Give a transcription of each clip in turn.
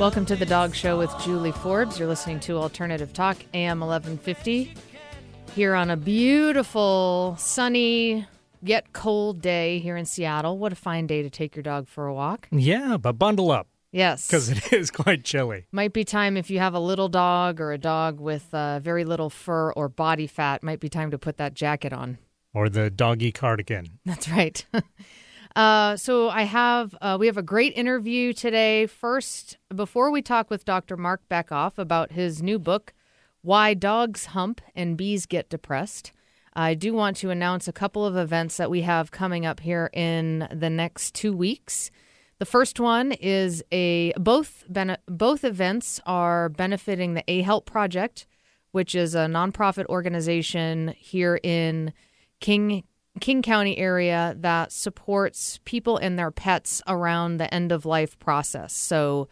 Welcome to the Dog Show with Julie Forbes. You're listening to Alternative Talk, AM 1150, here on a beautiful, sunny, yet cold day here in Seattle. What a fine day to take your dog for a walk. Yeah, but bundle up Yes. because it is quite chilly. Might be time if you have a little dog or a dog with uh, very little fur or body fat, might be time to put that jacket on. Or the doggy cardigan. That's right. uh, so I have uh, we have a great interview today. First, before we talk with Dr. Marc Bekoff about his new book, "Why Dogs Hump and Bees Get Depressed," I do want to announce a couple of events that we have coming up here in the next two weeks. The first one is a both bene- both events are benefiting the A Help Project, which is a nonprofit organization here in King King County area that supports people and their pets around the end of life process. So,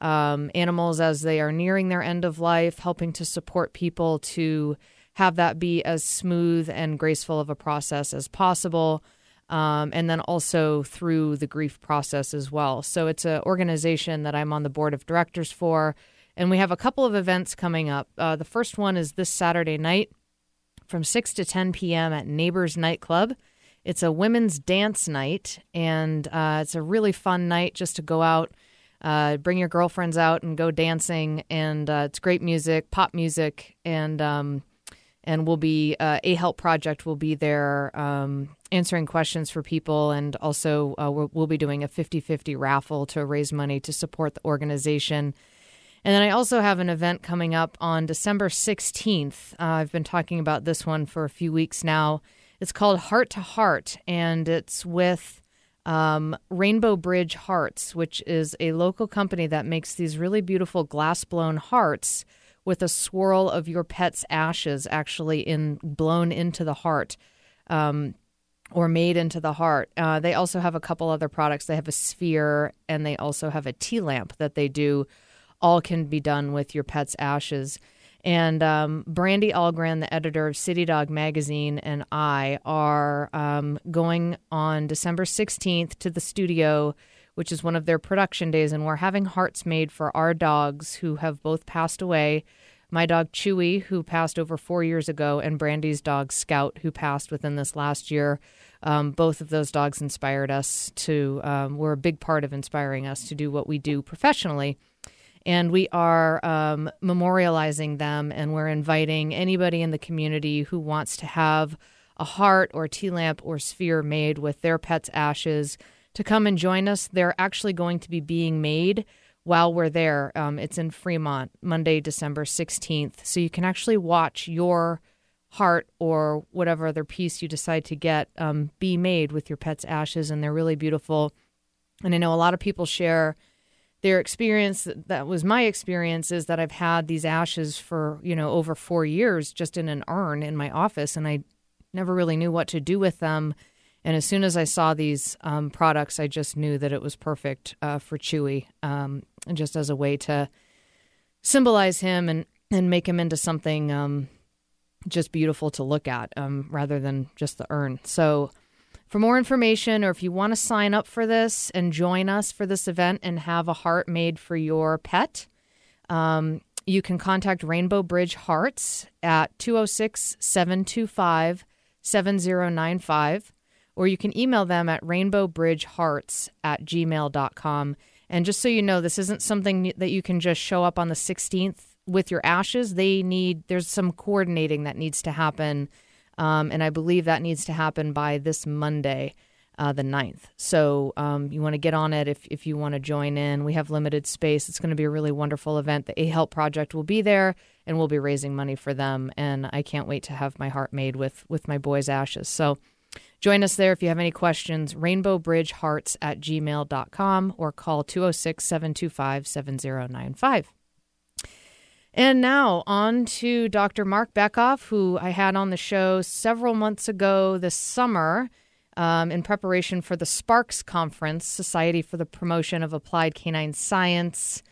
um, animals as they are nearing their end of life, helping to support people to have that be as smooth and graceful of a process as possible. Um, and then also through the grief process as well. So it's an organization that I'm on the board of directors for, and we have a couple of events coming up. Uh, the first one is this Saturday night from 6 to 10 p.m. at Neighbors Nightclub. It's a women's dance night, and uh, it's a really fun night just to go out, uh, bring your girlfriends out and go dancing. And uh, it's great music, pop music, and um, and we'll be uh, a help project will be there um, answering questions for people, and also uh, we'll, we'll be doing a 50-50 raffle to raise money to support the organization. And then I also have an event coming up on December 16th. Uh, I've been talking about this one for a few weeks now. It's called Heart to Heart, and it's with um, Rainbow Bridge Hearts, which is a local company that makes these really beautiful glass blown hearts with a swirl of your pet's ashes actually in blown into the heart. Um, or made into the heart. Uh, they also have a couple other products. They have a sphere and they also have a tea lamp that they do all can be done with your pet's ashes. And um, Brandy Algren, the editor of City Dog Magazine, and I are um, going on December 16th to the studio, which is one of their production days. And we're having hearts made for our dogs who have both passed away. My dog Chewy, who passed over four years ago, and Brandy's dog Scout, who passed within this last year. Um, both of those dogs inspired us to, um, were a big part of inspiring us to do what we do professionally and we are um, memorializing them and we're inviting anybody in the community who wants to have a heart or tea lamp or sphere made with their pet's ashes to come and join us. They're actually going to be being made while we're there. Um, it's in fremont monday december 16th so you can actually watch your heart or whatever other piece you decide to get um, be made with your pet's ashes and they're really beautiful. And i know a lot of people share their experience that was my experience is that I've had these ashes for, you know, over 4 years just in an urn in my office and I never really knew what to do with them. And as soon as I saw these um, products, I just knew that it was perfect uh, for Chewy, um, and just as a way to symbolize him and, and make him into something um, just beautiful to look at um, rather than just the urn. So, for more information, or if you want to sign up for this and join us for this event and have a heart made for your pet, um, you can contact Rainbow Bridge Hearts at 206 725 7095, or you can email them at rainbowbridgehearts at gmail.com. And just so you know, this isn't something that you can just show up on the 16th with your ashes. They need, there's some coordinating that needs to happen um, and I believe that needs to happen by this Monday, uh, the 9th. So um, you want to get on it if, if you want to join in. We have limited space. It's going to be a really wonderful event. The A Help Project will be there, and we'll be raising money for them. And I can't wait to have my heart made with, with my boy's ashes. So join us there if you have any questions. RainbowBridgeHearts at gmail.com or call 206 725 7095. And now on to Dr. Marc Bekoff, who I had on the show several months ago this summer um, in preparation for the SPARCS Conference, Society for the Promotion of Applied Canine Science,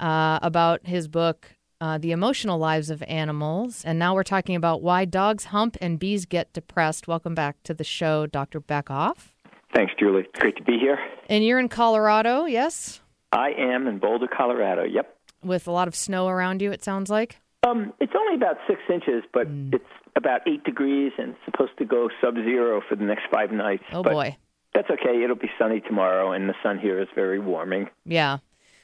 uh, about his book, uh, The Emotional Lives of Animals. And now we're talking about why dogs hump and bees get depressed. Welcome back to the show, Dr. Bekoff. Thanks, Julie. Great to be here. And you're in Colorado, yes? I am in Boulder, Colorado. Yep. With a lot of snow around you, it sounds like. Um, it's only about six inches, but Hmm. it's about eight degrees and it's supposed to go sub-zero for the next five nights. Oh but boy. That's okay. It'll be sunny tomorrow, and the sun here is very warming. Yeah.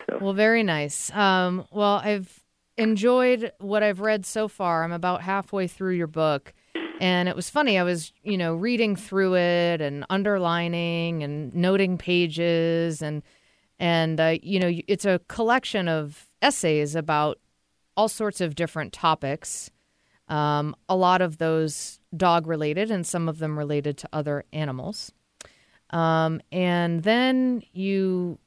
So- Well, very nice. Um, well, I've enjoyed what I've read so far. I'm about halfway through your book. And it was funny. I was, you know, reading through it and underlining and noting pages and and uh, you know, it's a collection of essays about all sorts of different topics. Um, a lot of those dog related, and some of them related to other animals. Um, and then you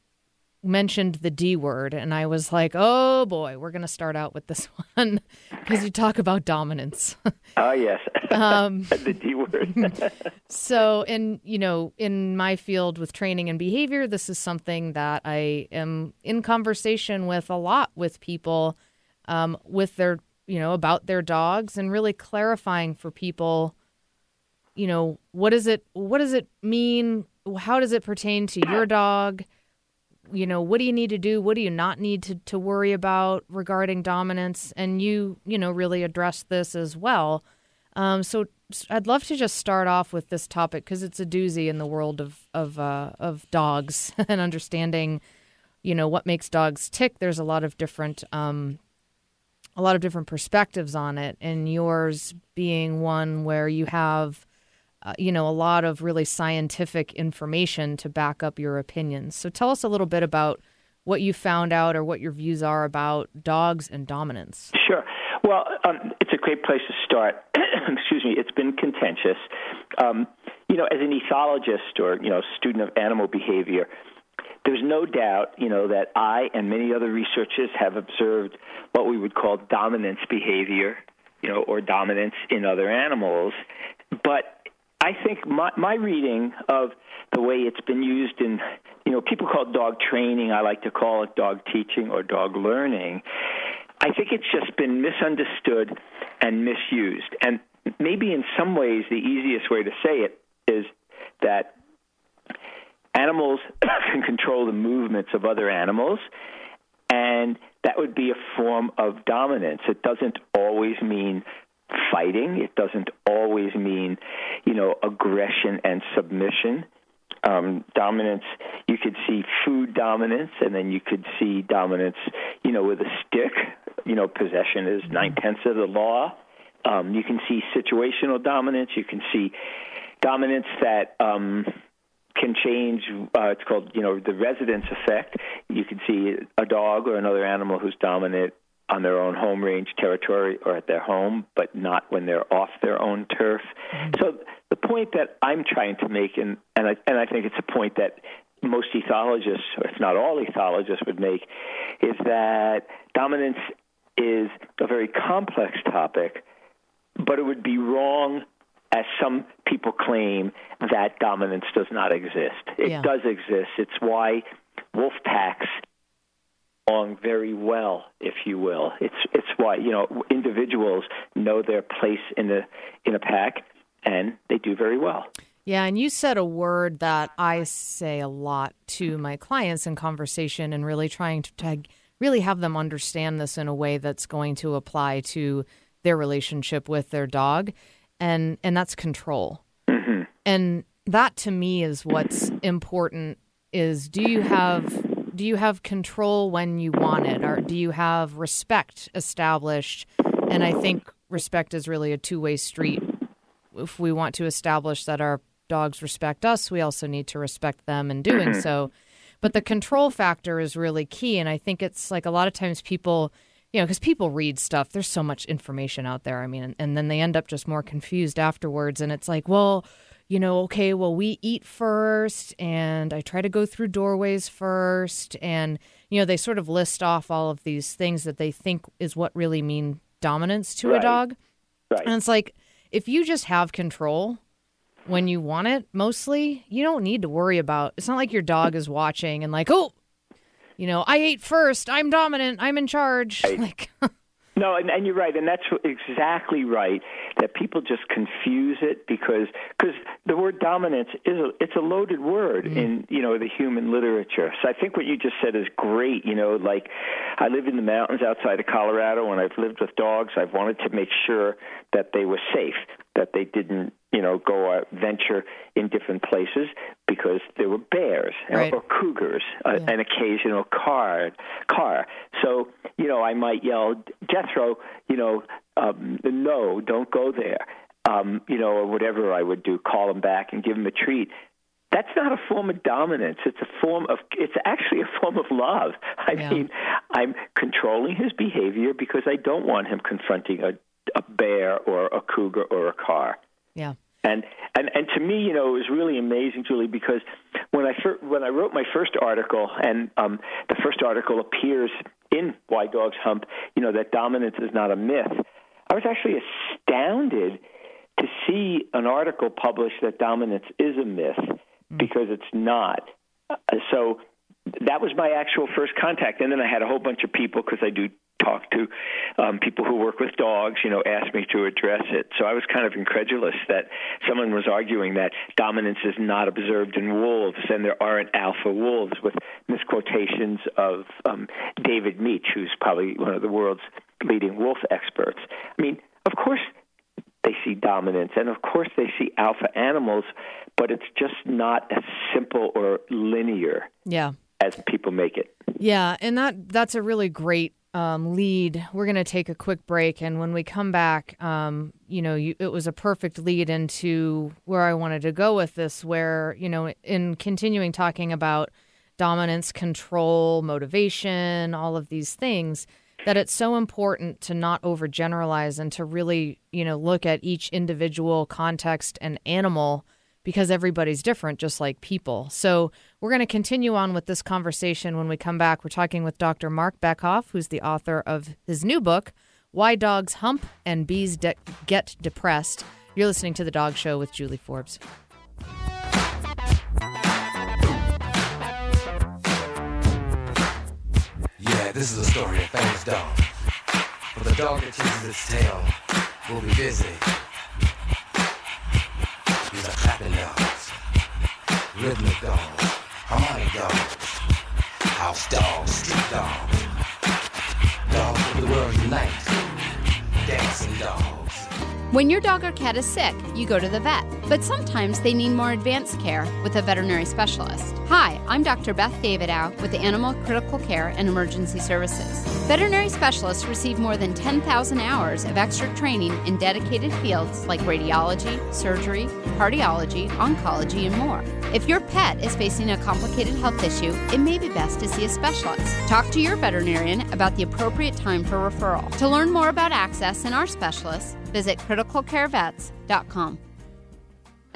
mentioned the D word, and I was like, oh boy, we're going to start out with this one because you talk about dominance. Oh yes, um, the D word. so, in you know, in my field with training and behavior, this is something that I am in conversation with a lot with people, um, with their you know about their dogs, and really clarifying for people, you know, what does it what does it mean? How does it pertain to your dog? You know, what do you need to do? What do you not need to, to worry about regarding dominance? And you, you know, really address this as well. Um, so i'd love to just start off with this topic because it's a doozy in the world of of uh, of dogs and understanding, you know, what makes dogs tick. There's a lot of different um, a lot of different perspectives on it, and yours being one where you have, uh, you know, a lot of really scientific information to back up your opinions. So tell us a little bit about what you found out or what your views are about dogs and dominance. Sure. Well, um, it's a great place to start. Excuse me. It's been contentious. Um, you know, as an ethologist or you know student of animal behavior, there's no doubt, you know, that I and many other researchers have observed what we would call dominance behavior, you know, or dominance in other animals. But I think my, my reading of the way it's been used in, you know, people call dog training. I like to call it dog teaching or dog learning. I think it's just been misunderstood and misused. And maybe in some ways, the easiest way to say it is that animals can control the movements of other animals, and that would be a form of dominance. It doesn't always mean fighting. It doesn't always mean, you know, aggression and submission. Um, dominance, you could see food dominance, and then you could see dominance, you know, with a stick. You know, possession is nine tenths of the law. Um, you can see situational dominance. You can see dominance that um, can change. Uh, it's called, you know, the residence effect. You can see a dog or another animal who's dominant on their own home range territory or at their home, but not when they're off their own turf. Mm-hmm. So the point that I'm trying to make, and and I, and I think it's a point that most ethologists, or if not all ethologists, would make, is that dominance is a very complex topic, but it would be wrong as some people claim that dominance does not exist. It Yeah. does exist. It's why wolf packs along very well, if you will. It's it's why you know individuals know their place in the in a pack, and they do very well. Yeah, and you said a word that I say a lot to my clients in conversation and really trying to, to really have them understand this in a way that's going to apply to their relationship with their dog and and that's control. Mm-hmm. And that to me is what's important is do you have do you have control when you want it or do you have respect established? And I think respect is really a two-way street if we want to establish that our dogs respect us, we also need to respect them in doing mm-hmm. so. But the control factor is really key. And I think it's like a lot of times people, you know, because people read stuff, there's so much information out there. I mean, and, and then they end up just more confused afterwards. And it's like, well, you know, okay, well, we eat first, and I try to go through doorways first. And, you know, they sort of list off all of these things that they think is what really mean dominance to a dog. Right. And it's like if you just have control when you want it, mostly, you don't need to worry about. It's not like your dog is watching and like, "Oh, you know, I ate first. I'm dominant. I'm in charge." Right. Like No, and, and you're right, and that's exactly right. That people just confuse it because because the word dominance is a, it's a loaded word mm. in you know the human literature. So I think what you just said is great. You know, like I live in the mountains outside of Colorado, and I've lived with dogs. I've wanted to make sure that they were safe, that they didn't you know, go uh, venture in different places because there were bears right. or, or cougars, uh, yeah. an occasional car. Car. So you know, I might yell, Jethro, you know, um, no, don't go there. Um, you know, or whatever I would do, call him back and give him a treat. That's not a form of dominance. It's a form of. It's actually a form of love. I yeah. mean, I'm controlling his behavior because I don't want him confronting a, a bear or a cougar or a car. Yeah. And, and and to me, you know, it was really amazing, Julie, because when I fir- when I wrote my first article, and um, the first article appears in Why Dogs Hump, you know, that dominance is not a myth. I was actually astounded to see an article published that dominance is a myth mm. because it's not. Uh, so that was my actual first contact, and then I had a whole bunch of people because I do talk to um, people who work with dogs, you know, ask me to address it. So I was kind of incredulous that someone was arguing that dominance is not observed in wolves and there aren't alpha wolves with misquotations of um, David Mech, who's probably one of the world's leading wolf experts. I mean, of course they see dominance and of course they see alpha animals, but it's just not as simple or linear. Yeah. As people make it. Yeah, and that that's a really great um, lead. We're going to take a quick break, and when we come back, um, you know, you, it was a perfect lead into where I wanted to go with this. Where you know, in continuing talking about dominance, control, motivation, all of these things, that it's so important to not overgeneralize and to really, you know, look at each individual context and animal because everybody's different, just like people. So we're going to continue on with this conversation when we come back. We're talking with Dr. Marc Bekoff, who's the author of his new book, Why Dogs Hump and Bees De- Get Depressed. You're listening to The Dog Show with Julie Forbes. Yeah, this is a story of famous dog. But the dog that chases its tail will be busy rhythmic dogs, harmonic dogs, house dogs, street dogs, dogs of the world unite, dancing dogs. When your dog or cat is sick, you go to the vet, but sometimes they need more advanced care with a veterinary specialist. Hi, I'm Dr. Beth Davidow with Animal Critical Care and Emergency Services. Veterinary specialists receive more than 10,000 hours of extra training in dedicated fields like radiology, surgery, cardiology, oncology, and more. If your pet is facing a complicated health issue, it may be best to see a specialist. Talk to your veterinarian about the appropriate time for referral. To learn more about access and our specialists, visit criticalcarevets.com.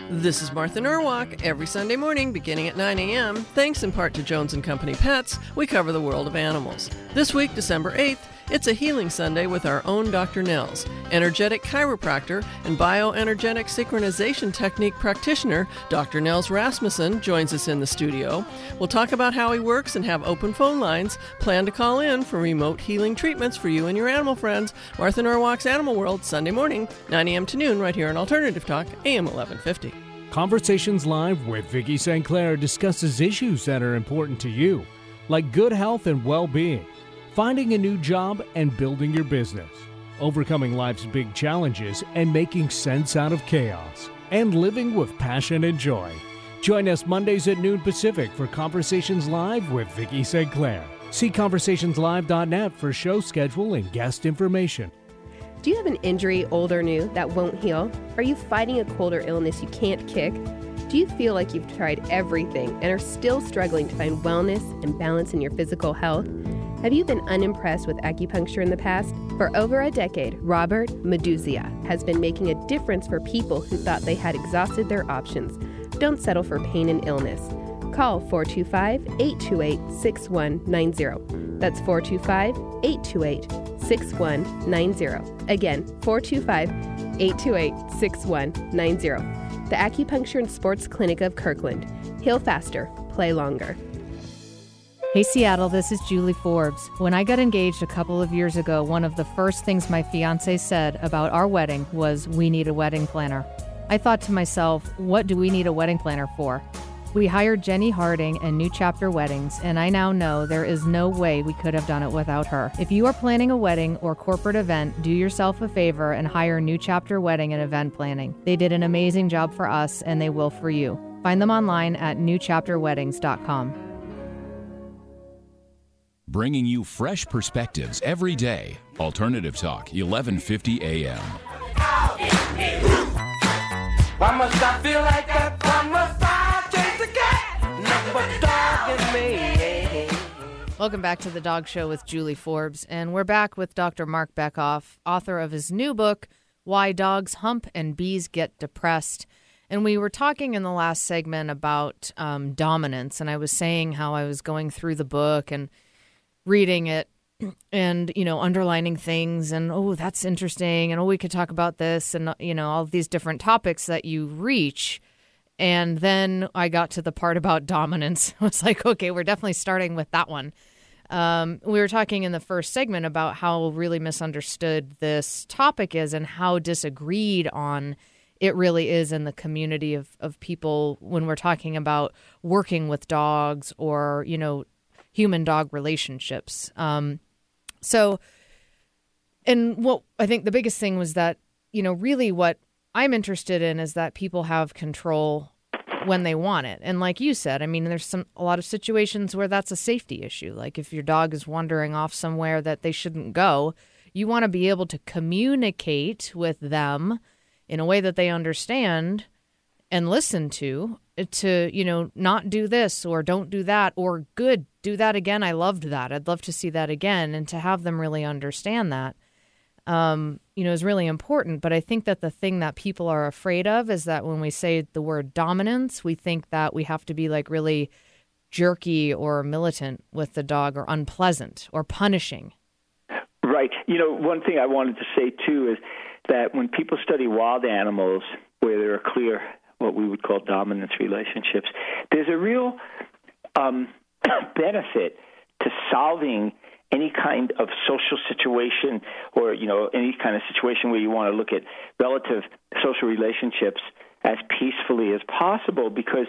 This is Martha Norwalk. Every Sunday morning, beginning at 9 a.m., thanks in part to Jones and Company Pets, we cover the world of animals. This week, December 8th, it's a healing Sunday with our own Dr. Nels, energetic chiropractor and bioenergetic synchronization technique practitioner. Dr. Nels Rasmussen joins us in the studio. We'll talk about how he works and have open phone lines. Plan to call in for remote healing treatments for you and your animal friends. Martha Norwalk's Animal World, Sunday morning, 9 a.m. to noon, right here on Alternative Talk, AM 1150. Conversations Live with Vicki St. Clair discusses issues that are important to you, like good health and well being finding a new job and building your business, overcoming life's big challenges and making sense out of chaos, and living with passion and joy. Join us Mondays at noon Pacific for Conversations Live with Vicki St. Clair. See conversationslive.net for show schedule and guest information. Do you have an injury, old or new, that won't heal? Are you fighting a cold or illness you can't kick? Do you feel like you've tried everything and are still struggling to find wellness and balance in your physical health? Have you been unimpressed with acupuncture in the past? For over a decade, Robert Meduzia has been making a difference for people who thought they had exhausted their options. Don't settle for pain and illness. Call 425 828 6190. That's 425 828 6190. Again, 425 828 6190. The Acupuncture and Sports Clinic of Kirkland. Heal faster, play longer. Hey Seattle, this is Julie Forbes. When I got engaged a couple of years ago, one of the first things my fiance said about our wedding was, We need a wedding planner. I thought to myself, What do we need a wedding planner for? We hired Jenny Harding and New Chapter Weddings, and I now know there is no way we could have done it without her. If you are planning a wedding or corporate event, do yourself a favor and hire New Chapter Wedding and Event Planning. They did an amazing job for us, and they will for you. Find them online at newchapterweddings.com bringing you fresh perspectives every day. Alternative Talk, 1150 AM. Why must I feel like that? Why must I chase the cat? Nothing but dog in me. Welcome back to the Dog Show with Julie Forbes, and we're back with Dr. Marc Bekoff, author of his new book, Why Dogs Hump and Bees Get Depressed. And we were talking in the last segment about um, dominance, and I was saying how I was going through the book and reading it and you know underlining things and oh that's interesting and oh we could talk about this and you know all these different topics that you reach. And then i got to the part about dominance. I was like okay we're definitely starting with that one. Um, we were talking in the first segment about how really misunderstood this topic is and how disagreed on it really is in the community of, of people when we're talking about working with dogs or you know human dog relationships. Um, so, and what I think the biggest thing was that, you know, really what I'm interested in is that people have control when they want it. And like you said, I mean, there's some a lot of situations where that's a safety issue. Like if your dog is wandering off somewhere that they shouldn't go, you want to be able to communicate with them in a way that they understand and listen to to you know not do this or don't do that or good do that again. I loved that. I'd love to see that again and to have them really understand that um, you know is really important. But i think that the thing that people are afraid of is that when we say the word dominance we think that we have to be like really jerky or militant with the dog or unpleasant or punishing. Right. You know one thing i wanted to say too is that when people study wild animals where there are clear what we would call dominance relationships, there's a real um, benefit to solving any kind of social situation or you know any kind of situation where you want to look at relative social relationships as peacefully as possible because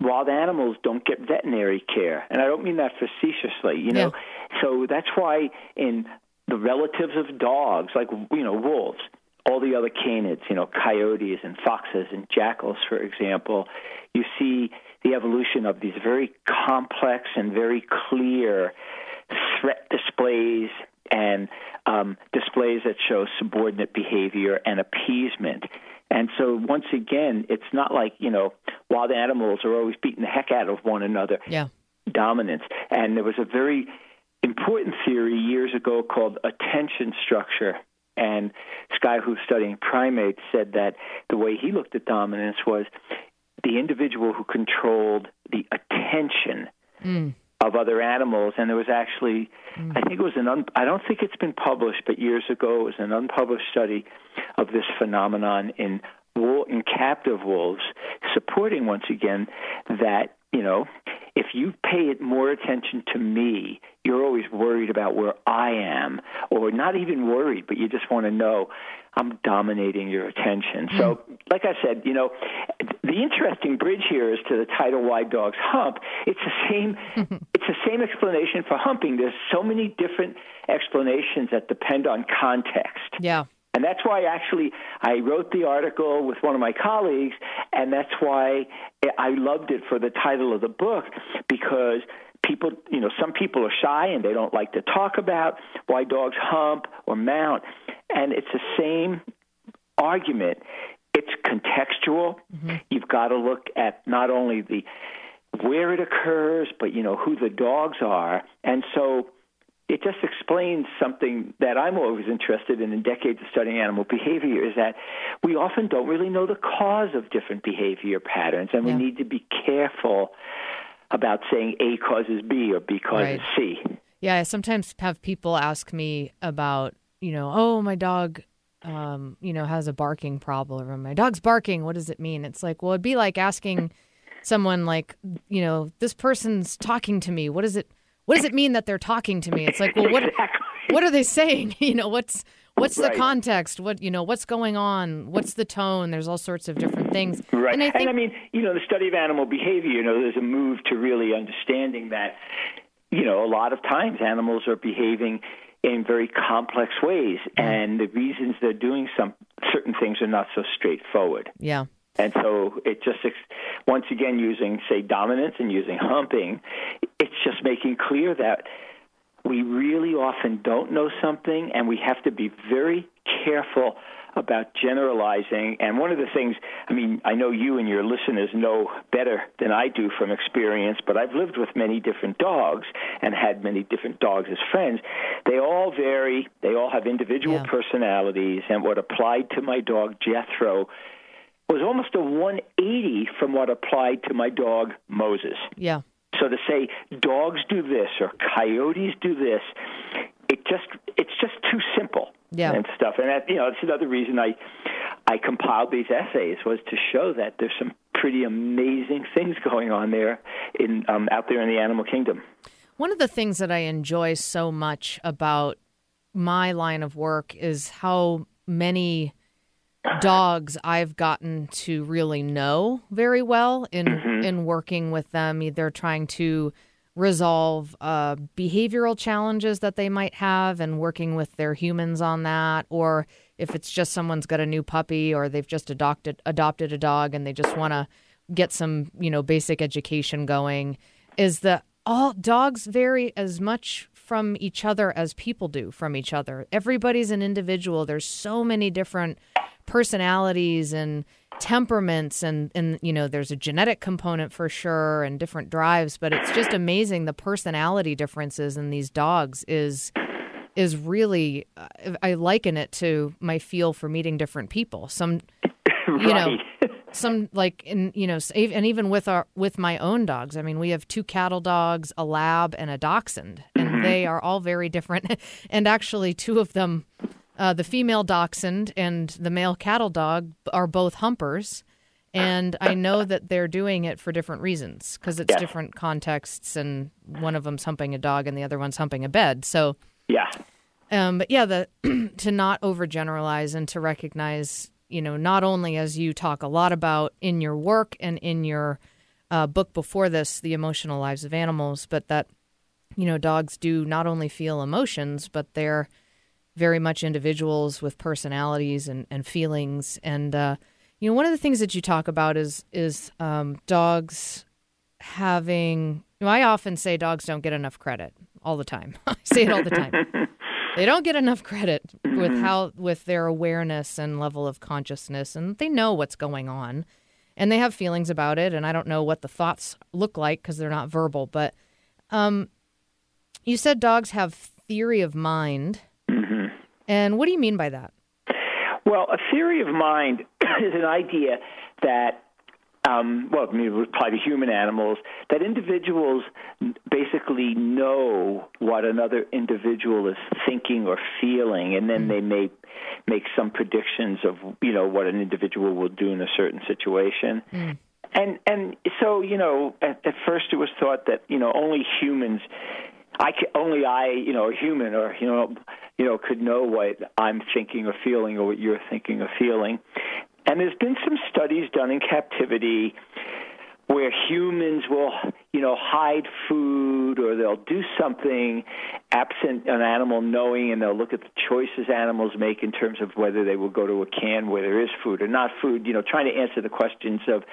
wild animals don't get veterinary care. And i don't mean that facetiously you know? Yeah. so that's why in the relatives of dogs like you know wolves all the other canids, you know, coyotes and foxes and jackals, for example, you see the evolution of these very complex and very clear threat displays and um, displays that show subordinate behavior and appeasement. And so, once again, it's not like, you know, wild animals are always beating the heck out of one another. Yeah. Dominance. And there was a very important theory years ago called attention structure and this guy who's studying primates said that the way he looked at dominance was the individual who controlled the attention mm. of other animals. And there was actually, mm. I think it was an, un, I don't think it's been published, but years ago it was an unpublished study of this phenomenon in wool, in captive wolves, supporting once again that you know if you pay it more attention to me, you're always worried about where I am, or not even worried, but you just want to know I'm dominating your attention. Mm. So, like I said, you know, the interesting bridge here is to the title "Why Dogs Hump." It's the same. it's the same explanation for humping. There's so many different explanations that depend on context. Yeah. And that's why actually I wrote the article with one of my colleagues, and that's why I loved it for the title of the book because people, you know, some people are shy and they don't like to talk about why dogs hump or mount, and it's the same argument. It's contextual. Mm-hmm. You've got to look at not only the where it occurs, but you know who the dogs are, and so it just explains something that I'm always interested in in decades of studying animal behavior is that we often don't really know the cause of different behavior patterns, and yeah. we need to be careful about saying A causes B or B causes right. C. Yeah, I sometimes have people ask me about, you know, oh, my dog, um, you know, has a barking problem, or my dog's barking. What does it mean? It's like, well, it'd be like asking someone, like, you know, this person's talking to me. What does it? What does it mean that they're talking to me? It's like, well, what Exactly. what are they saying? You know, what's what's Right. the context? What you know, what's going on? What's the tone? There's all sorts of different things. Right. And I think mean, you know, the study of animal behavior, you know, there's a move to really understanding that, you know, a lot of times animals are behaving in very complex ways, mm. and the reasons they're doing some certain things are not so straightforward. yeah. And so it just, ex- once again, using, say, dominance and using humping, it's just making clear that we really often don't know something and we have to be very careful about generalizing. And one of the things, I mean, I know you and your listeners know better than I do from experience, but I've lived with many different dogs and had many different dogs as friends. They all vary, they all have individual Yeah. personalities, and what applied to my dog Jethro was almost a 180 from what applied to my dog Moses. Yeah. So to say dogs do this or coyotes do this, it just it's just too simple Yeah. and stuff. And that you know that's another reason I I compiled these essays was to show that there's some pretty amazing things going on there in um, out there in the animal kingdom. One of the things that I enjoy so much about my line of work is how many dogs I've gotten to really know very well in in working with them, either trying to resolve uh, behavioral challenges that they might have and working with their humans on that, or if it's just someone's got a new puppy or they've just adopted adopted a dog and they just want to get some you know basic education going, is that all dogs vary as much from each other as people do from each other. Everybody's an individual. There's so many different personalities and temperaments and and you know there's a genetic component for sure and different drives but it's just amazing the personality differences in these dogs is is really uh, I liken it to my feel for meeting different people. Some you know some like in you know and even with our with my own dogs i mean we have two cattle dogs a lab and a dachshund and they are all very different. And actually two of them uh, the female dachshund and the male cattle dog are both humpers and i know that they're doing it for different reasons because it's Yes. different contexts and one of them's humping a dog and the other one's humping a bed so yeah. um, but yeah, the to not overgeneralize and to recognize, you know, not only as you talk a lot about in your work and in your uh, book before this, The Emotional Lives of Animals, but that, you know, dogs do not only feel emotions, but they're very much individuals with personalities and, and feelings. And, uh, you know, one of the things that you talk about is, is um, dogs having, you know, I often say dogs don't get enough credit all the time. I say it all the time they don't get enough credit with how with their awareness and level of consciousness and they know what's going on and they have feelings about it and i don't know what the thoughts look like because they're not verbal but um, you said dogs have theory of mind and what do you mean by that? Well, a theory of mind is an idea that, um, well, I mean, it would apply to human animals, that individuals basically know what another individual is thinking or feeling, and then they may make some predictions of, you know, what an individual will do in a certain situation. And and so you know, at, at first it was thought that you know only humans, I ca only I you know a human or you know you know could know what I'm thinking or feeling or what you're thinking or feeling. And there's been some studies done in captivity where humans will, you know, hide food or they'll do something absent an animal knowing, and they'll look at the choices animals make in terms of whether they will go to a can where there is food or not food. You know, trying to answer the questions of,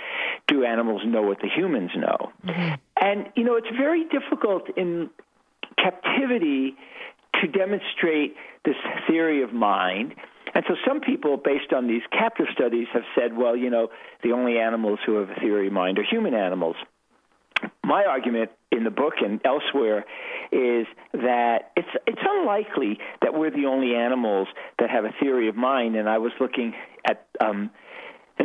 do animals know what the humans know? Mm-hmm. And you know, it's very difficult in captivity to demonstrate this theory of mind. And so some people, based on these captive studies, have said, well, you know, the only animals who have a theory of mind are human animals. My argument in the book and elsewhere is that it's it's unlikely that we're the only animals that have a theory of mind. And I was looking at um,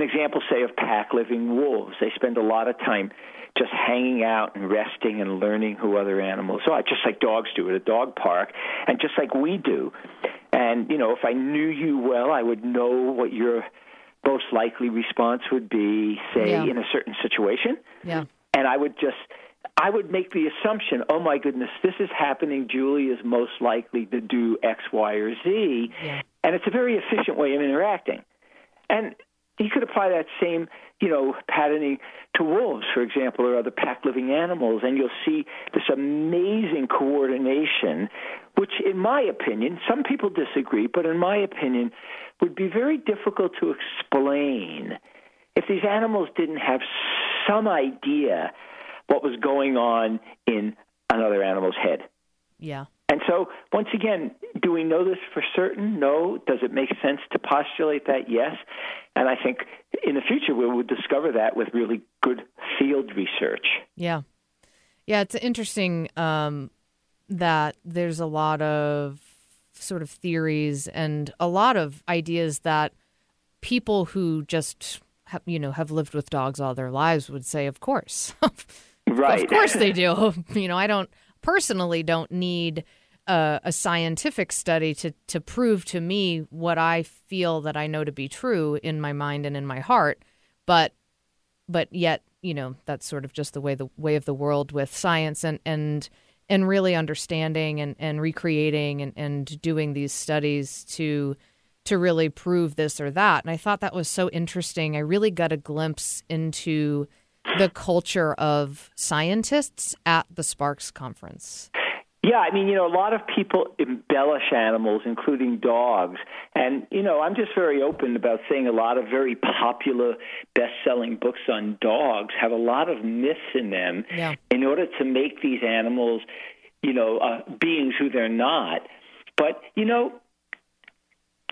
an example, say, of pack living wolves. They spend a lot of time just hanging out and resting and learning who other animals are, just like dogs do at a dog park, and just like we do. And, you know, if I knew you well, I would know what your most likely response would be, say, Yeah. in a certain situation yeah and I would just I would make the assumption, oh my goodness, this is happening. Julie is most likely to do X, Y, or Z. Yeah. And it's a very efficient way of interacting. And you could apply that same, you know, patterning to wolves, for example, or other pack living animals, and you'll see this amazing coordination, which, in my opinion, some people disagree, but in my opinion, would be very difficult to explain if these animals didn't have some idea what was going on in another animal's head. Yeah. And so, once again, do we know this for certain? No. Does it make sense to postulate that? Yes. And I think in the future we will discover that with really good field research. Yeah. Yeah, it's interesting um, that there's a lot of sort of theories and a lot of ideas that people who just have, you know have lived with dogs all their lives would say, of course, Right. of course they do. you know, I don't personally don't need a, a scientific study to to prove to me what I feel that I know to be true in my mind and in my heart, but but yet you know that's sort of just the way the way of the world with science and and and really understanding and and recreating and and doing these studies to to really prove this or that. And i thought that was so interesting. I really got a glimpse into the culture of scientists at the SPARCS conference Yeah, I mean, you know, a lot of people embellish animals, including dogs. And, you know, I'm just very open about saying a lot of very popular best selling books on dogs have a lot of myths in them Yeah. in order to make these animals, you know, uh, beings who they're not. But, you know,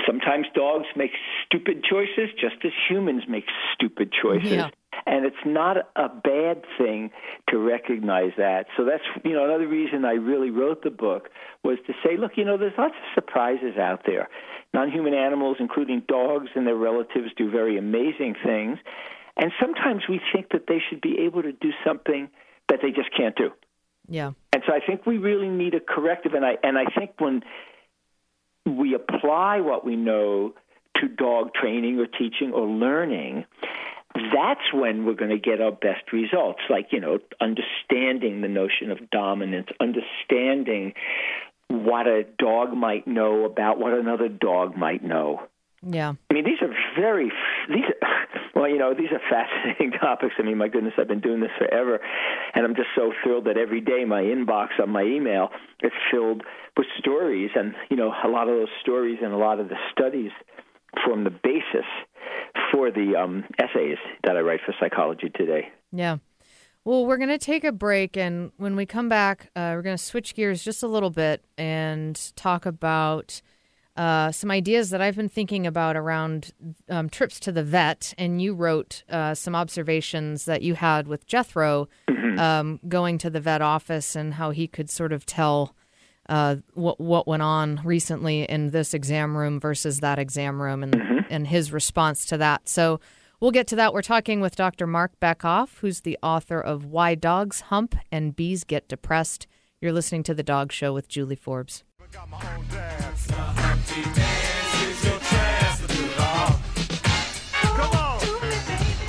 sometimes dogs make stupid choices just as humans make stupid choices. Yeah. And it's not a bad thing to recognize that. So that's, you know, another reason I really wrote the book was to say, look, you know, there's lots of surprises out there. Non human animals, including dogs and their relatives, do very amazing things. And sometimes we think that they should be able to do something that they just can't do. yeah And so I think we really need a corrective. And I and I think when we apply what we know to dog training or teaching or learning, that's when we're going to get our best results. Like you know, understanding the notion of dominance, understanding what a dog might know about what another dog might know. yeah I mean, these are very these. Are, well, you know, these are fascinating topics. I mean, my goodness, I've been doing this forever, and I'm just so thrilled that every day my inbox on my email is filled with stories, and you know, a lot of those stories and a lot of the studies form the basis for the um, essays that I write for Psychology Today. Yeah. Well, we're going to take a break. And when we come back, uh, we're going to switch gears just a little bit and talk about uh, some ideas that I've been thinking about around um, trips to the vet. And you wrote uh, some observations that you had with Jethro um, going to the vet office and how he could sort of tell. Uh, what what went on recently in this exam room versus that exam room, and and his response to that. So We'll get to that. We're talking with Dr. Marc Bekoff, who's the author of Why Dogs Hump and Bees Get Depressed. You're listening to The Dog Show with Julie Forbes got my own dance.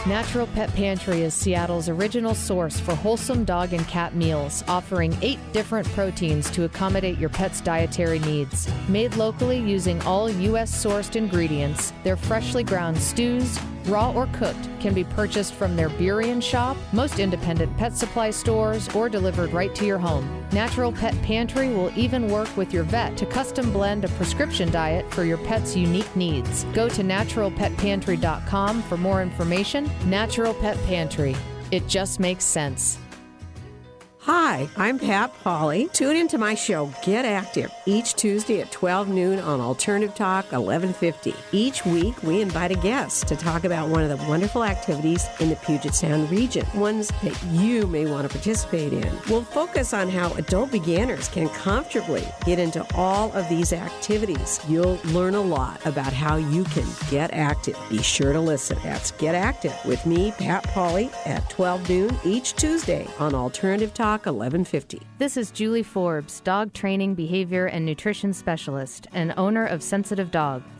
Natural Pet Pantry is Seattle's original source for wholesome dog and cat meals, offering eight different proteins to accommodate your pet's dietary needs. Made locally using all U.S. sourced ingredients, their freshly ground stews, raw or cooked, can be purchased from their Burien shop, most independent pet supply stores, or delivered right to your home. Natural Pet Pantry will even work with your vet to custom blend a prescription diet for your pet's unique needs. Go to naturalpetpantry.com for more information. Natural Pet Pantry. It just makes sense. Hi, I'm Pat Polly. Tune into my show Get Active each Tuesday at 12 noon on Alternative Talk 1150. Each week we invite a guest to talk about one of the wonderful activities in the Puget Sound region, ones that you may want to participate in. We'll focus on how adult beginners can comfortably get into all of these activities. You'll learn a lot about how you can get active. Be sure to listen. That's Get Active with me, Pat Polly, at 12 noon each Tuesday on Alternative Talk 1150. This is Julie Forbes, dog training, behavior, and nutrition specialist and owner of Sensitive Dog.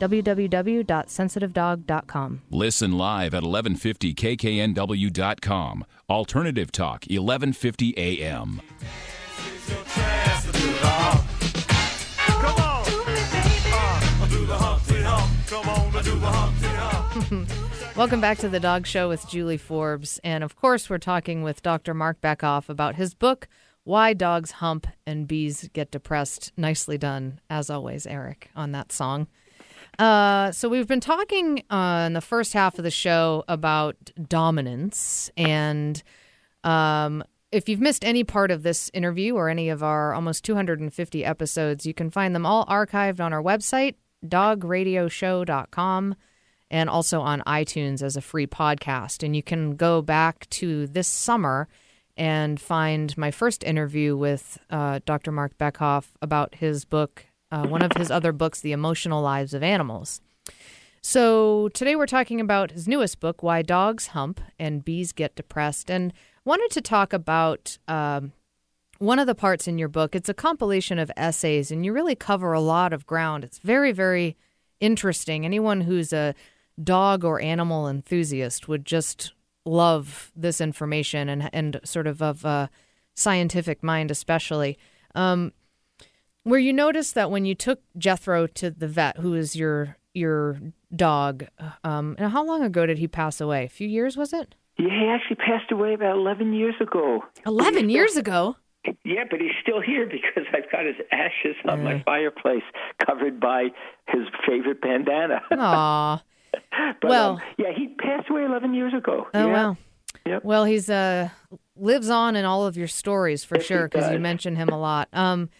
www.sensitivedog.com. Listen live at 1150kknw.com. Alternative Talk, 1150 AM. Welcome back to the Dog Show with Julie Forbes. And of course, we're talking with Dr. Marc Bekoff about his book, Why Dogs Hump and Bees Get Depressed. Nicely done, as always, Eric, on that song. Uh, so, we've been talking uh, in the first half of the show about dominance. And um, if you've missed any part of this interview or any of our almost 250 episodes, you can find them all archived on our website, dogradioshow.com and also on iTunes as a free podcast. And you can go back to this summer and find my first interview with uh, Dr. Marc Bekoff about his book, uh, one of his other books, The Emotional Lives of Animals. So today we're talking about his newest book, Why Dogs Hump and Bees Get Depressed, and wanted to talk about. Um, one of the parts in your book, it's a compilation of essays, and you really cover a lot of ground. It's very, very interesting. Anyone who's a dog or animal enthusiast would just love this information and and sort of of a scientific mind especially um, where you noticed that when you took Jethro to the vet who is your your dog um, and how long ago did he pass away a few years was it Yeah, he actually passed away about 11 years ago. 11 years ago Yeah, but he's still here because I've got his ashes on Mm. my fireplace covered by his favorite bandana. Aw. well- um, yeah, he passed away 11 years ago. Oh yeah. wow. Yep. Well, he's uh lives on in all of your stories for Yes, sure because you mention him a lot. Um,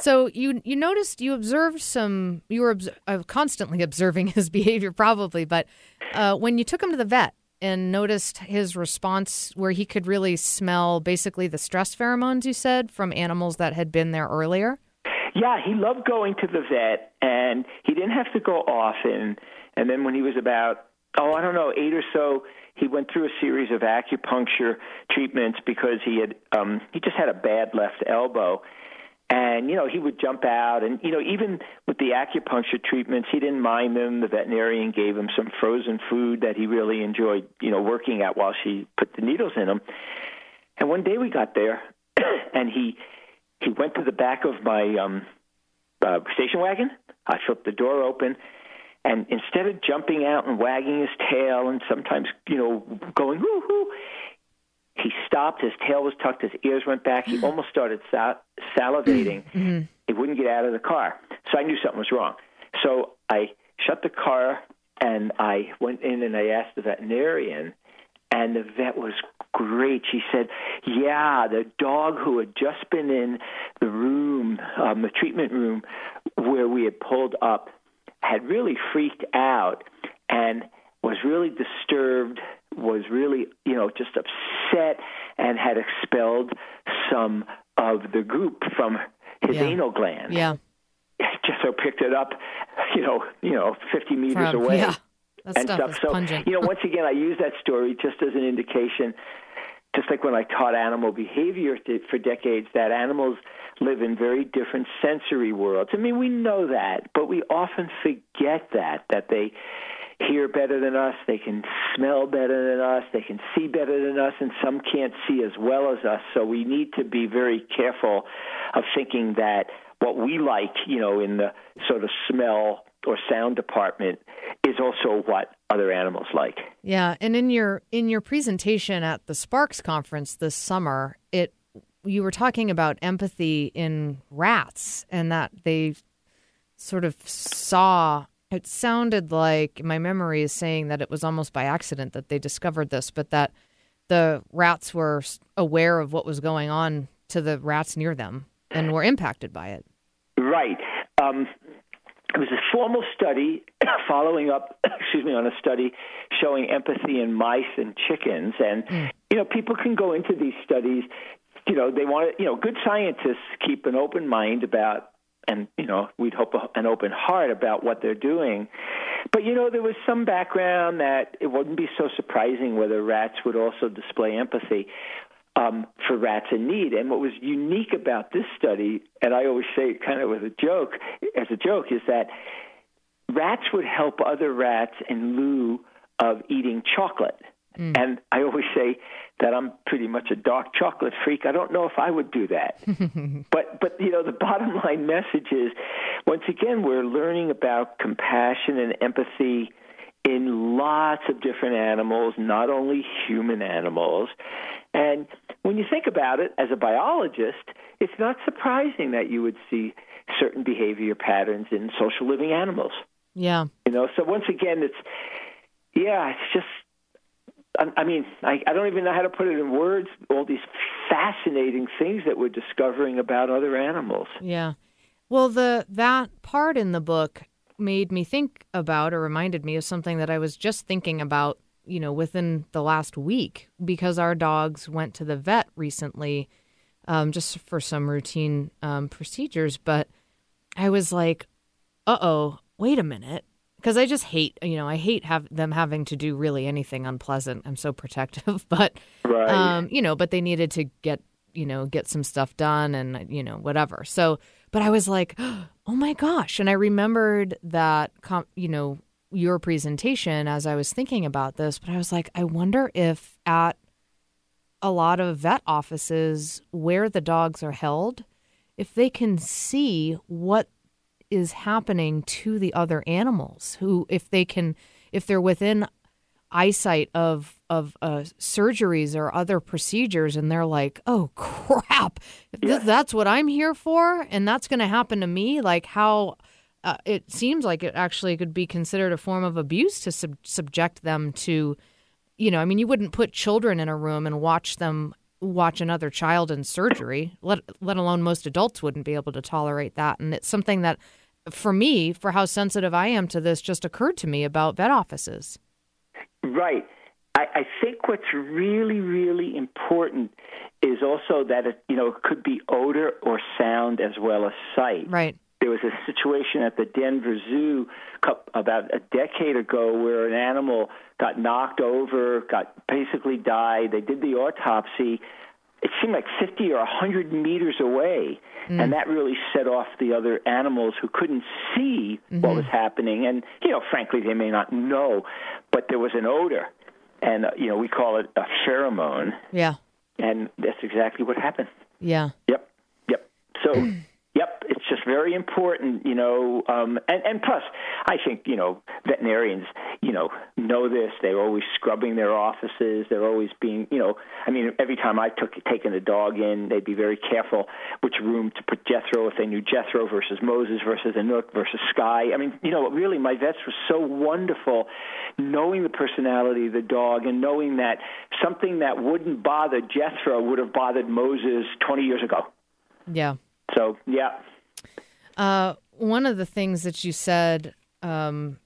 so you you noticed you observed some you were obs- uh, constantly observing his behavior probably, but uh, when you took him to the vet and noticed his response where he could really smell basically the stress pheromones you said from animals that had been there earlier. Yeah, he loved going to the vet, and he didn't have to go often. And then when he was about, oh, I don't know, eight or so, he went through a series of acupuncture treatments because he had, um, he just had a bad left elbow. And, you know, he would jump out. And, you know, even with the acupuncture treatments, he didn't mind them. The veterinarian gave him some frozen food that he really enjoyed, you know, working at while she put the needles in him. And one day we got there, and he he went to the back of my um, uh, station wagon. I flipped the door open, and instead of jumping out and wagging his tail and sometimes, you know, going whoo hoo, he stopped. His tail was tucked. His ears went back. He hmm. almost started sal- salivating. Hmm. Hmm. He wouldn't get out of the car. So I knew something was wrong. So I shut the car and I went in and I asked the veterinarian, and the vet was great. She said, "Yeah, the dog who had just been in the room, um, the treatment room, where we had pulled up, had really freaked out and was really disturbed, was really, you know, just upset, and had expelled some of the goop from his Yeah. anal gland. Yeah. Jethro picked it up, you know, you know, 50 meters From- away yeah. That and stuff stuff. is so, pungent. you know, once again, I use that story just as an indication, just like when I taught animal behavior for decades, that animals live in very different sensory worlds. I mean, we know that, but we often forget that, that they hear better than us, they can smell better than us, they can see better than us, and some can't see as well as us. So we need to be very careful of thinking that what we like, you know, in the sort of smell or sound department is also what other animals like. Yeah, and in your in your presentation at the SPARCS conference this summer, it you were talking about empathy in rats and that they sort of saw it sounded like my memory is saying that it was almost by accident that they discovered this, but that the rats were aware of what was going on to the rats near them and were impacted by it. Right. Um, it was a formal study following up, excuse me, on a study showing empathy in mice and chickens. And, you know, people can go into these studies, you know, they want to, you know, good scientists keep an open mind about, and, you know, we'd hope an open heart about what they're doing. But, you know, there was some background that it wouldn't be so surprising whether rats would also display empathy um, for rats in need. And what was unique about this study, and I always say it kind of with a joke, as a joke, is that rats would help other rats in lieu of eating chocolate. Mm. And I always say that I'm pretty much a dark chocolate freak. I don't know if I would do that. but but you know the bottom line message is once again we're learning about compassion and empathy in lots of different animals, not only human animals. And when you think about it as a biologist, it's not surprising that you would see certain behavior patterns in social living animals. Yeah. You know, so once again, it's yeah, it's just. I, mean, I, I don't even know how to put it in words. All these fascinating things that we're discovering about other animals. Yeah. Well, the that part in the book made me think about or reminded me of something that I was just thinking about, you know, within the last week because our dogs went to the vet recently um, just for some routine um, procedures. But I was like, uh oh, wait a minute. Because I just hate, you know, I hate have them having to do really anything unpleasant. I'm so protective, but Right. um, you know, but they needed to get, you know, get some stuff done and you know whatever. So, but I was like, oh my gosh, and I remembered that, you know, your presentation as I was thinking about this. But I was like, I wonder if at a lot of vet offices where the dogs are held, if they can see what is happening to the other animals who if they can if they're within eyesight of of uh, surgeries or other procedures and they're like oh crap. Th- that's what i'm here for and that's going to happen to me like how uh, it seems like it actually could be considered a form of abuse to sub- subject them to you know i mean you wouldn't put children in a room and watch them watch another child in surgery let let alone most adults wouldn't be able to tolerate that and it's something that for me for how sensitive i am to this just occurred to me about vet offices Right. I, I think what's really, really important is also that it, you know, it could be odor or sound as well as sight. right There was a situation at the Denver Zoo about a decade ago where an animal got knocked over, got basically died. They did the autopsy. It seemed like 50 or 100 meters away. And that really set off the other animals who couldn't see what was happening. And, you know, frankly, they may not know, but there was an odor. And, uh, you know, we call it a pheromone. yeah And that's exactly what happened. yeah Yep, yep. So, yep, it's just very important, you know. Um, and and plus, I think you know veterinarians, you know, know this. They're always scrubbing their offices. They're always being, you know. I mean, every time I took taken a dog in, they'd be very careful which room to put Jethro if they knew Jethro versus Moses versus Anook versus Sky. I mean, you know, really, my vets were so wonderful, knowing the personality of the dog and knowing that something that wouldn't bother Jethro would have bothered Moses 20 years ago. yeah So, yeah. Uh, one of the things that you said, um,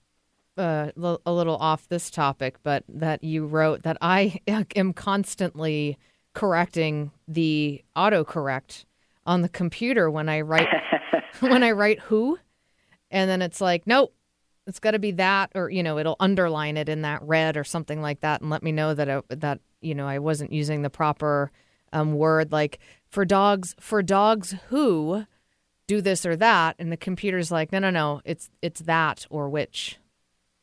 uh, a little off this topic, but that you wrote that I am constantly correcting the autocorrect on the computer when I write when I write who, and then it's like nope. It's got to be that, or you know, it'll underline it in that red or something like that, and let me know that I, that you know I wasn't using the proper um, word. Like for dogs, for dogs who do this or that and the computer's like no no no it's it's that or which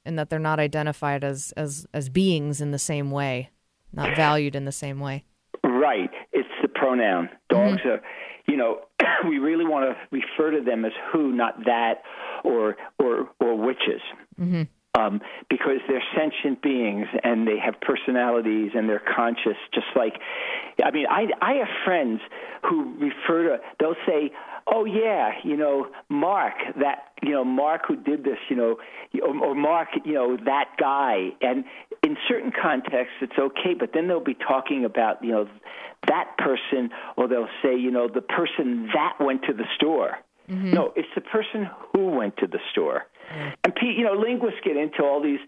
and that they're not identified as as as beings in the same way not valued in the same way Right. It's the pronoun. Dogs are, you know, we really want to refer to them as who, not that, or or or witches. mm-hmm. Um, because they're sentient beings and they have personalities and they're conscious, just like, I mean, I, I have friends who refer to, they'll say, oh, yeah, you know, Marc, that, you know, Marc who did this, you know, or, or Marc, you know, that guy. And in certain contexts, it's okay, but then they'll be talking about, you know, that person, or they'll say, you know, the person that went to the store. No, it's the person who went to the store. And Pete, you know, linguists get into all these,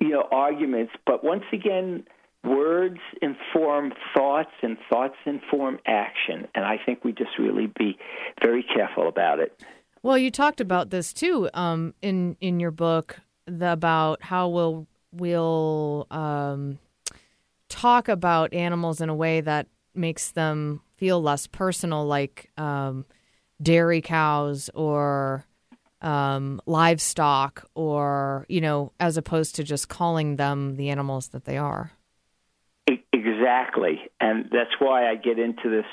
you know, arguments, but once again, words inform thoughts, and thoughts inform action. And I think we just really be very careful about it. Well, you talked about this too um, in in your book the, about how we'll we'll um, talk about animals in a way that makes them feel less personal, like um, dairy cows or um, livestock, or you know, as opposed to just calling them the animals that they are. Exactly, and that's why I get into this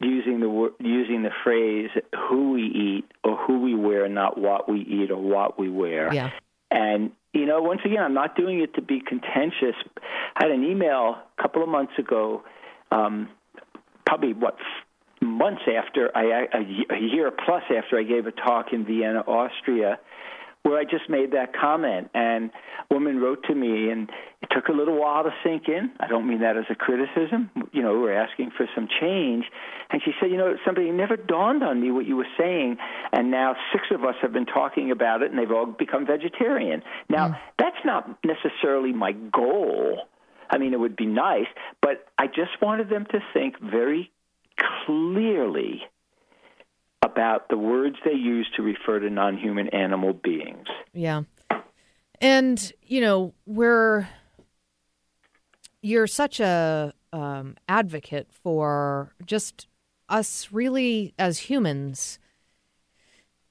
using the using the phrase "who we eat" or "who we wear," not what we eat or what we wear. Yeah. And you know, once again, I'm not doing it to be contentious. I had an email a couple of months ago, um, probably what months after I a, a year plus after I gave a talk in Vienna, Austria, where I just made that comment, and a woman wrote to me, and it took a little while to sink in. I don't mean that as a criticism. You know, we're asking for some change, and she said, you know, something never dawned on me what you were saying, and now six of us have been talking about it, and they've all become vegetarian. Now, mm. that's not necessarily my goal. I mean, it would be nice, but I just wanted them to think very clearly about the words they use to refer to non-human animal beings. Yeah. And, you know, we're you're such a um, advocate for just us really as humans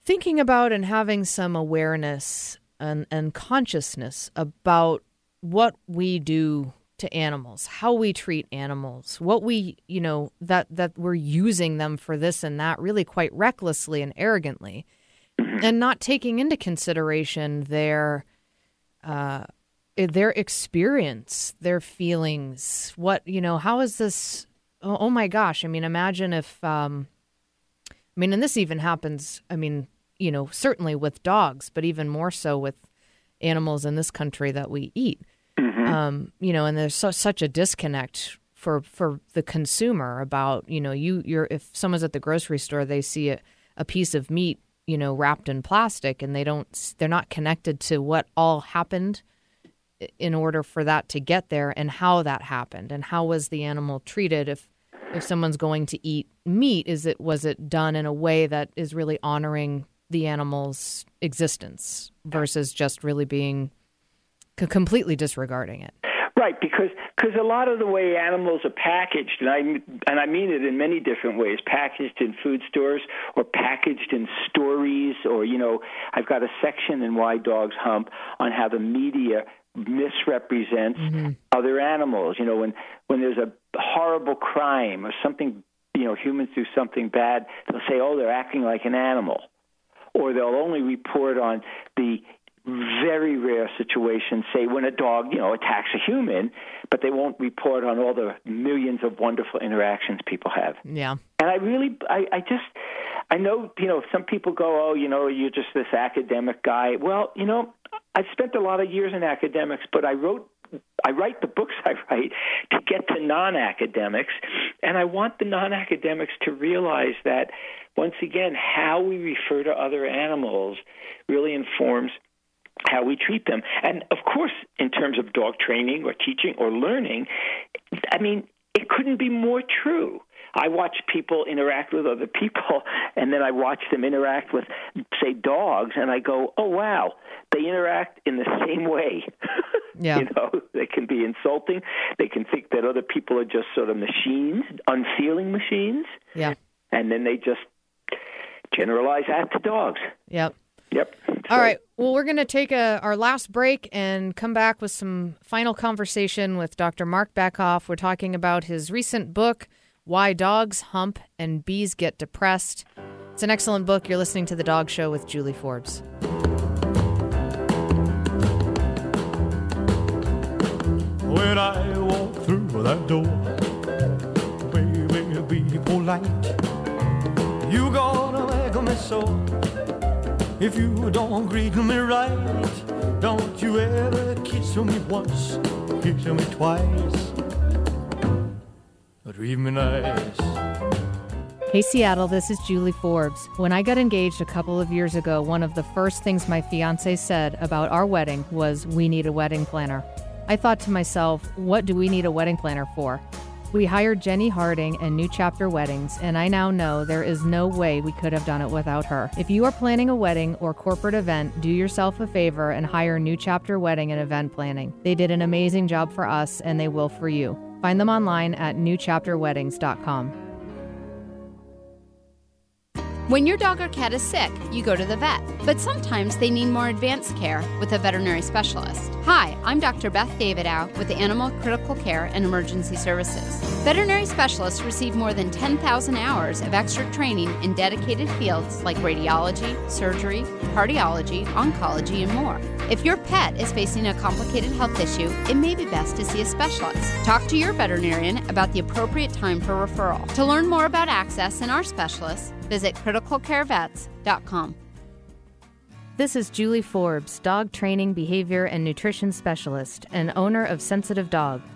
thinking about and having some awareness and, and consciousness about what we do to animals, how we treat animals, what we, you know, that that we're using them for this and that really quite recklessly and arrogantly and not taking into consideration their uh, their experience, their feelings. What you know? How is this? Oh, oh my gosh! I mean, imagine if. Um, I mean, and this even happens. I mean, you know, certainly with dogs, but even more so with animals in this country that we eat. Um, you know, and there's so, such a disconnect for for the consumer about you know you you're if someone's at the grocery store they see a, a piece of meat you know wrapped in plastic and they don't they're not connected to what all happened in order for that to get there and how that happened and how was the animal treated if if someone's going to eat meat? Is it was it done in a way that is really honoring the animal's existence versus just really being completely disregarding it. Right, because because a lot of the way animals are packaged, and I and I mean it in many different ways, packaged in food stores or packaged in stories, or you know, I've got a section in Why Dogs Hump on how the media misrepresents mm-hmm. other animals. You know, when when there's a horrible crime or something, you know, humans do something bad, they'll say, "Oh, they're acting like an animal," or they'll only report on the very rare situations, say when a dog, you know, attacks a human, but they won't report on all the millions of wonderful interactions people have. yeah And I really, I, I just, I know, you know, some people go, oh, you know, you're just this academic guy. Well, you know, I've spent a lot of years in academics, but I wrote, I write the books I write to get to non-academics, and I want the non-academics to realize that, once again, how we refer to other animals really informs how we treat them. And of course, in terms of dog training or teaching or learning, I mean, it couldn't be more true. I watch people interact with other people, and then I watch them interact with, say, dogs, and I go, oh, wow, they interact in the same way. Yeah. you know, they can be insulting. They can think that other people are just sort of machines, unfeeling machines, yeah and then they just generalize that to dogs. yep Yep. All So- right. Well, we're going to take a, our last break and come back with some final conversation with Dr. Marc Bekoff. We're talking about his recent book, Why Dogs Hump and Bees Get Depressed. It's an excellent book. You're listening to The Dog Show with Julie Forbes. When I walk through that door, baby, be polite. You gonna make me so. If you don't greet me right, don't you ever kiss me once, kiss me twice. Treat me nice. Hey Seattle, this is Julie Forbes. When I got engaged a couple of years ago, one of the first things my fiance said about our wedding was, We need a wedding planner. I thought to myself, What do we need a wedding planner for? We hired Jenny Harding and New Chapter Weddings, and I now know there is no way we could have done it without her. If you are planning a wedding or corporate event, do yourself a favor and hire New Chapter Wedding and Event Planning. They did an amazing job for us, and they will for you. Find them online at newchapterweddings.com. When your dog or cat is sick, you go to the vet, but sometimes they need more advanced care with a veterinary specialist. Hi, I'm Dr. Beth Davidow with Animal Critical Care and Emergency Services. Veterinary specialists receive more than 10,000 hours of extra training in dedicated fields like radiology, surgery, cardiology, oncology, and more. If your pet is facing a complicated health issue, it may be best to see a specialist. Talk to your veterinarian about the appropriate time for referral. To learn more about access and our specialists, visit criticalcarevets.com. This is Julie Forbes, dog training, behavior, and nutrition specialist, and owner of Sensitive Dog,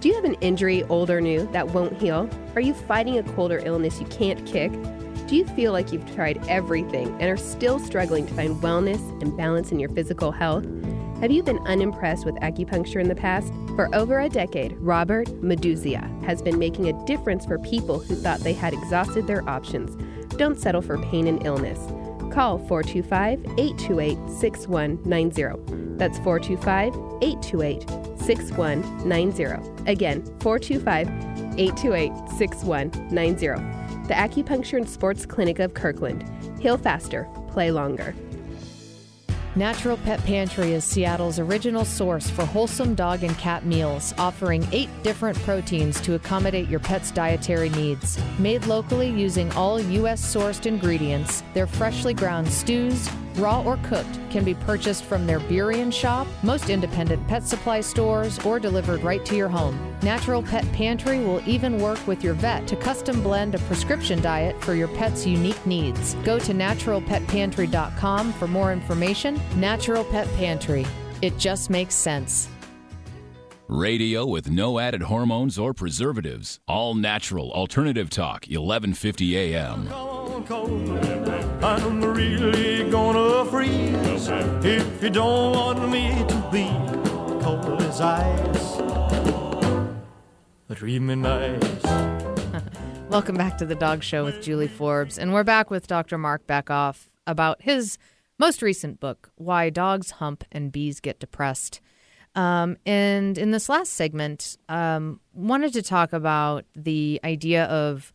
Do you have an injury, old or new, that won't heal? Are you fighting a cold or illness you can't kick? Do you feel like you've tried everything and are still struggling to find wellness and balance in your physical health? Have you been unimpressed with acupuncture in the past? For over a decade, Robert Meduzia has been making a difference for people who thought they had exhausted their options. Don't settle for pain and illness. Call 425 828 6190. That's 425 828 6190. Again, 425 828 6190. The Acupuncture and Sports Clinic of Kirkland. Heal faster, play longer. Natural Pet Pantry is Seattle's original source for wholesome dog and cat meals, offering eight different proteins to accommodate your pet's dietary needs. Made locally using all U.S. sourced ingredients, their freshly ground stews, raw or cooked, can be purchased from their Burien shop, most independent pet supply stores, or delivered right to your home. Natural Pet Pantry will even work with your vet to custom blend a prescription diet for your pet's unique needs. Go to naturalpetpantry.com for more information. Natural Pet Pantry. It just makes sense. Radio with no added hormones or preservatives. All natural alternative talk, 1150 AM. I'm really gonna freeze if you don't want me to be cold as ice. Treat nice. Welcome back to the Dog Show with Julie Forbes. And we're back with Dr. Marc Bekoff about his most recent book, Why Dogs Hump and Bees Get Depressed. Um, and in this last segment, um, wanted to talk about the idea of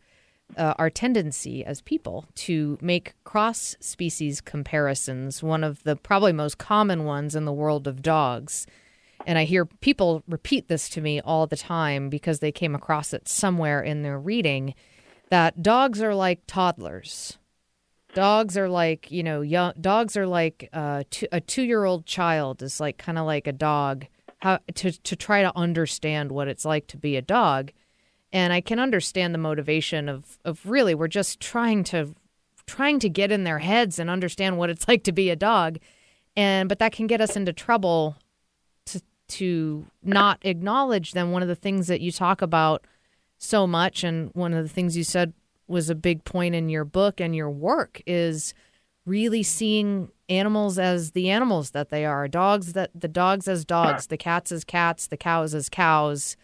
uh, our tendency as people to make cross species comparisons, one of the probably most common ones in the world of dogs. And I hear people repeat this to me all the time because they came across it somewhere in their reading that dogs are like toddlers. Dogs are like, you know, young dogs are like uh, two, a two year old child is like kind of like a dog how, to, to try to understand what it's like to be a dog. And I can understand the motivation of, of really, we're just trying to trying to get in their heads and understand what it's like to be a dog. And but that can get us into trouble to to not acknowledge them. One of the things that you talk about so much, and one of the things you said was a big point in your book and your work is really seeing animals as the animals that they are dogs that the dogs as dogs the cats as cats the cows as cows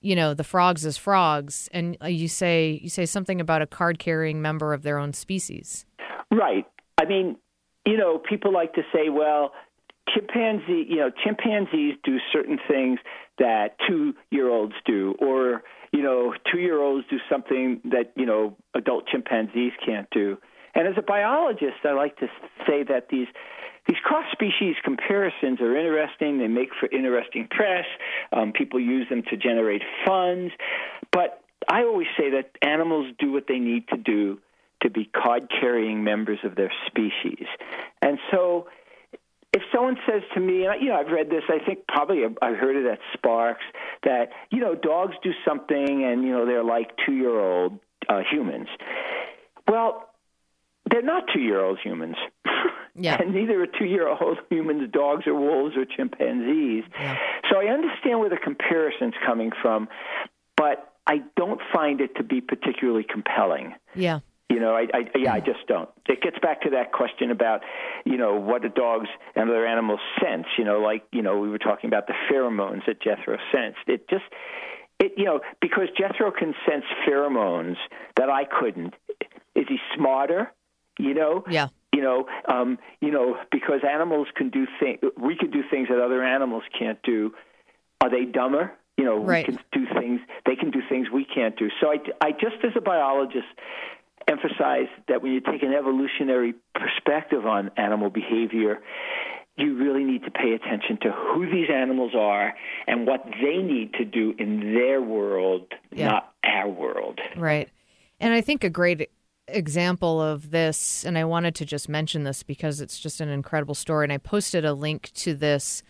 you know the frogs as frogs and uh, you say you say something about a card carrying member of their own species Right. I mean, you know, people like to say, well, chimpanzee, you know, chimpanzees do certain things that two-year-olds do, or you know, two-year-olds do something that you know adult chimpanzees can't do. And as a biologist, I like to say that these these cross-species comparisons are interesting. They make for interesting press. Um, people use them to generate funds, but I always say that animals do what they need to do to be card carrying members of their species. And so if someone says to me, you know, I've read this, I think probably I've heard it at SPARCS, that, you know, dogs do something and, you know, they're like two year old uh, humans. Well, they're not two year old humans. Yeah. and neither are two year old humans, dogs or wolves or chimpanzees. So I understand where the comparison's coming from, but I don't find it to be particularly compelling. Yeah. You know, I, I yeah, I just don't. It gets back to that question about, you know, what do dogs and other animals sense? You know, like you know, we were talking about the pheromones that Jethro sensed. It just, it you know, because Jethro can sense pheromones that I couldn't. Is he smarter? You know, Yeah. you know, um, you know, because animals can do things, we can do things that other animals can't do. Are they dumber? You know, Right. we can do things, they can do things we can't do. So I, I just, as a biologist, emphasize that when you take an evolutionary perspective on animal behavior, you really need to pay attention to who these animals are and what they need to do in their world, Yeah. not our world. Right. And I think a great example of this, and I wanted to just mention this because it's just an incredible story. And I posted a link to this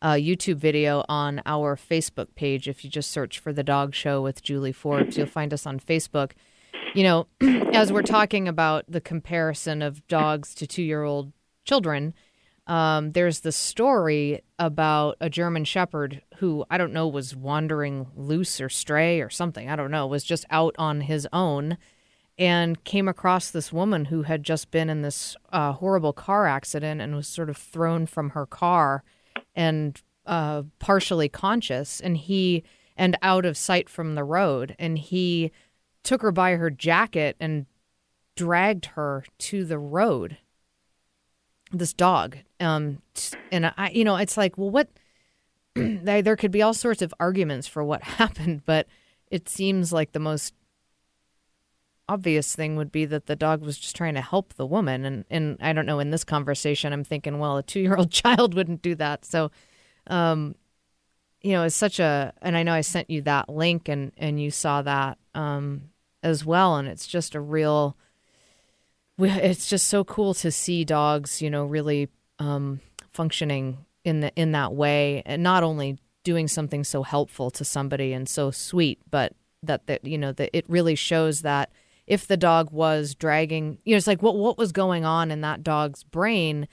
uh, YouTube video on our Facebook page. If you just search for The Dog Show with Julie Forbes, you'll find us on Facebook. You know, as we're talking about the comparison of dogs to two year old children, um, there's the story about a German Shepherd who I don't know was wandering loose or stray or something. I don't know, was just out on his own and came across this woman who had just been in this uh, horrible car accident and was sort of thrown from her car and uh, partially conscious. And he and out of sight from the road. And he took her by her jacket and dragged her to the road. This dog um and i you know it's like well what there there could be all sorts of arguments for what happened but it seems like the most obvious thing would be that the dog was just trying to help the woman. And and I don't know in this conversation I'm thinking well a 2-year-old child wouldn't do that. So um you know it's such a and I know I sent you that link and and you saw that um as well. And it's just a real it's just so cool to see dogs you know really um functioning in the in that way. And not only doing something so helpful to somebody and so sweet but that that you know that it really shows that if the dog was dragging you know it's like what what was going on in that dog's brain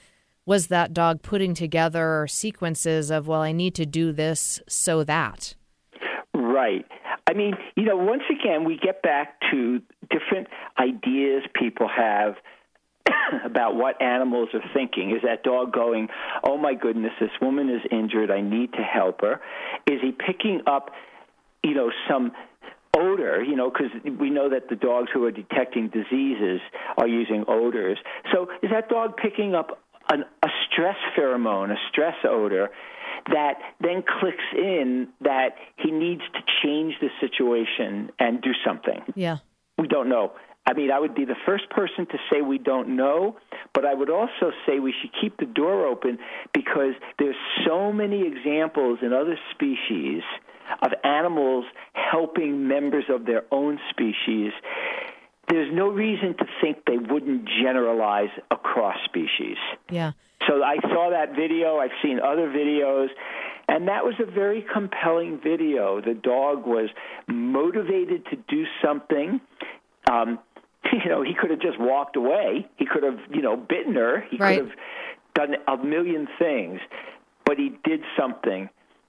was that dog putting together sequences of well I need to do this so that Right. I mean, you know, once again, we get back to different ideas people have about what animals are thinking. Is that dog going, oh my goodness, this woman is injured, I need to help her? Is he picking up, you know, some odor, you know, because we know that the dogs who are detecting diseases are using odors. So is that dog picking up an, a stress pheromone, a stress odor, that then clicks in that he needs to change the situation and do something? yeah We don't know. I mean, I would be the first person to say we don't know, but I would also say we should keep the door open because there's so many examples in other species of animals helping members of their own species. There's no reason to think they wouldn't generalize across species. yeah So I saw that video. I've seen other videos. And that was a very compelling video. The dog was motivated to do something. Um, you know, he could have just walked away. He could have, you know, bitten her. He Right. could have done a million things. But he did something.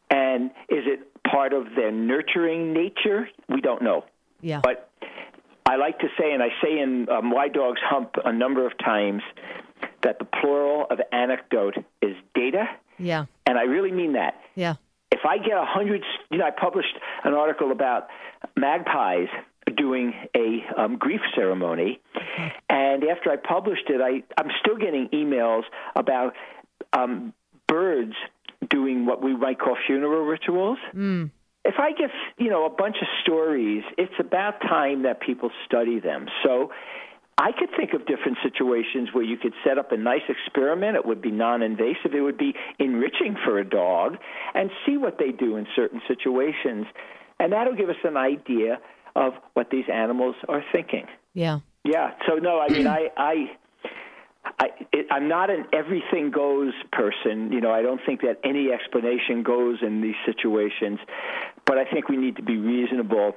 And is it part of their nurturing nature? We don't know. yeah But I like to say, and I say in um, Why Dogs Hump a number of times, that the plural of anecdote is data, yeah and I really mean that. yeah If I get a hundred, you know, I published an article about magpies doing a um, grief ceremony, and after I published it, I I'm still getting emails about um, birds doing what we might call funeral rituals mm. if I give, you know a bunch of stories, it's about time that people study them. So I could think of different situations where you could set up a nice experiment. It would be non-invasive. It would be enriching for a dog, and see what they do in certain situations, and that'll give us an idea of what these animals are thinking. yeah Yeah. So no, I mean, I, I, I, it, I'm not an everything goes person. You know, I don't think that any explanation goes in these situations, but I think we need to be reasonable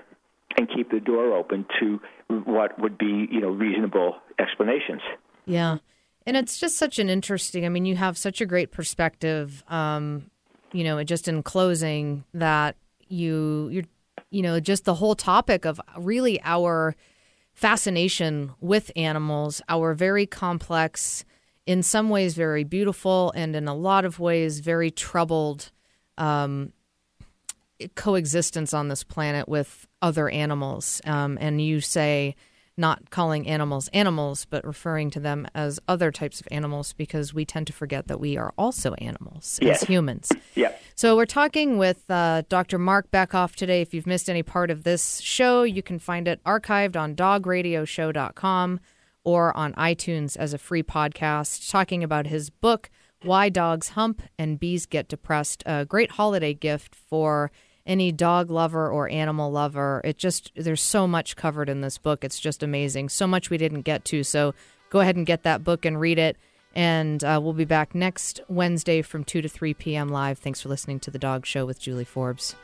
and keep the door open to what would be, you know, reasonable explanations. Yeah. And it's just such an interesting, I mean, you have such a great perspective, um, you know, just in closing that you, you're, you know, just the whole topic of really our fascination with animals, our very complex, in some ways very beautiful, and in a lot of ways very troubled um, coexistence on this planet with other animals. Um, and you say, not calling animals animals, but referring to them as other types of animals because we tend to forget that we are also animals Yes. as humans. Yeah. So we're talking with uh, Dr. Marc Bekoff today. If you've missed any part of this show, you can find it archived on dogradioshow.com or on iTunes as a free podcast, talking about his book, Why Dogs Hump and Bees Get Depressed, a great holiday gift for any dog lover or animal lover. It just, there's so much covered in this book. It's just amazing. So much we didn't get to. So go ahead and get that book and read it. And uh, we'll be back next Wednesday from 2 to 3 p.m. live. Thanks for listening to The Dog Show with Julie Forbes.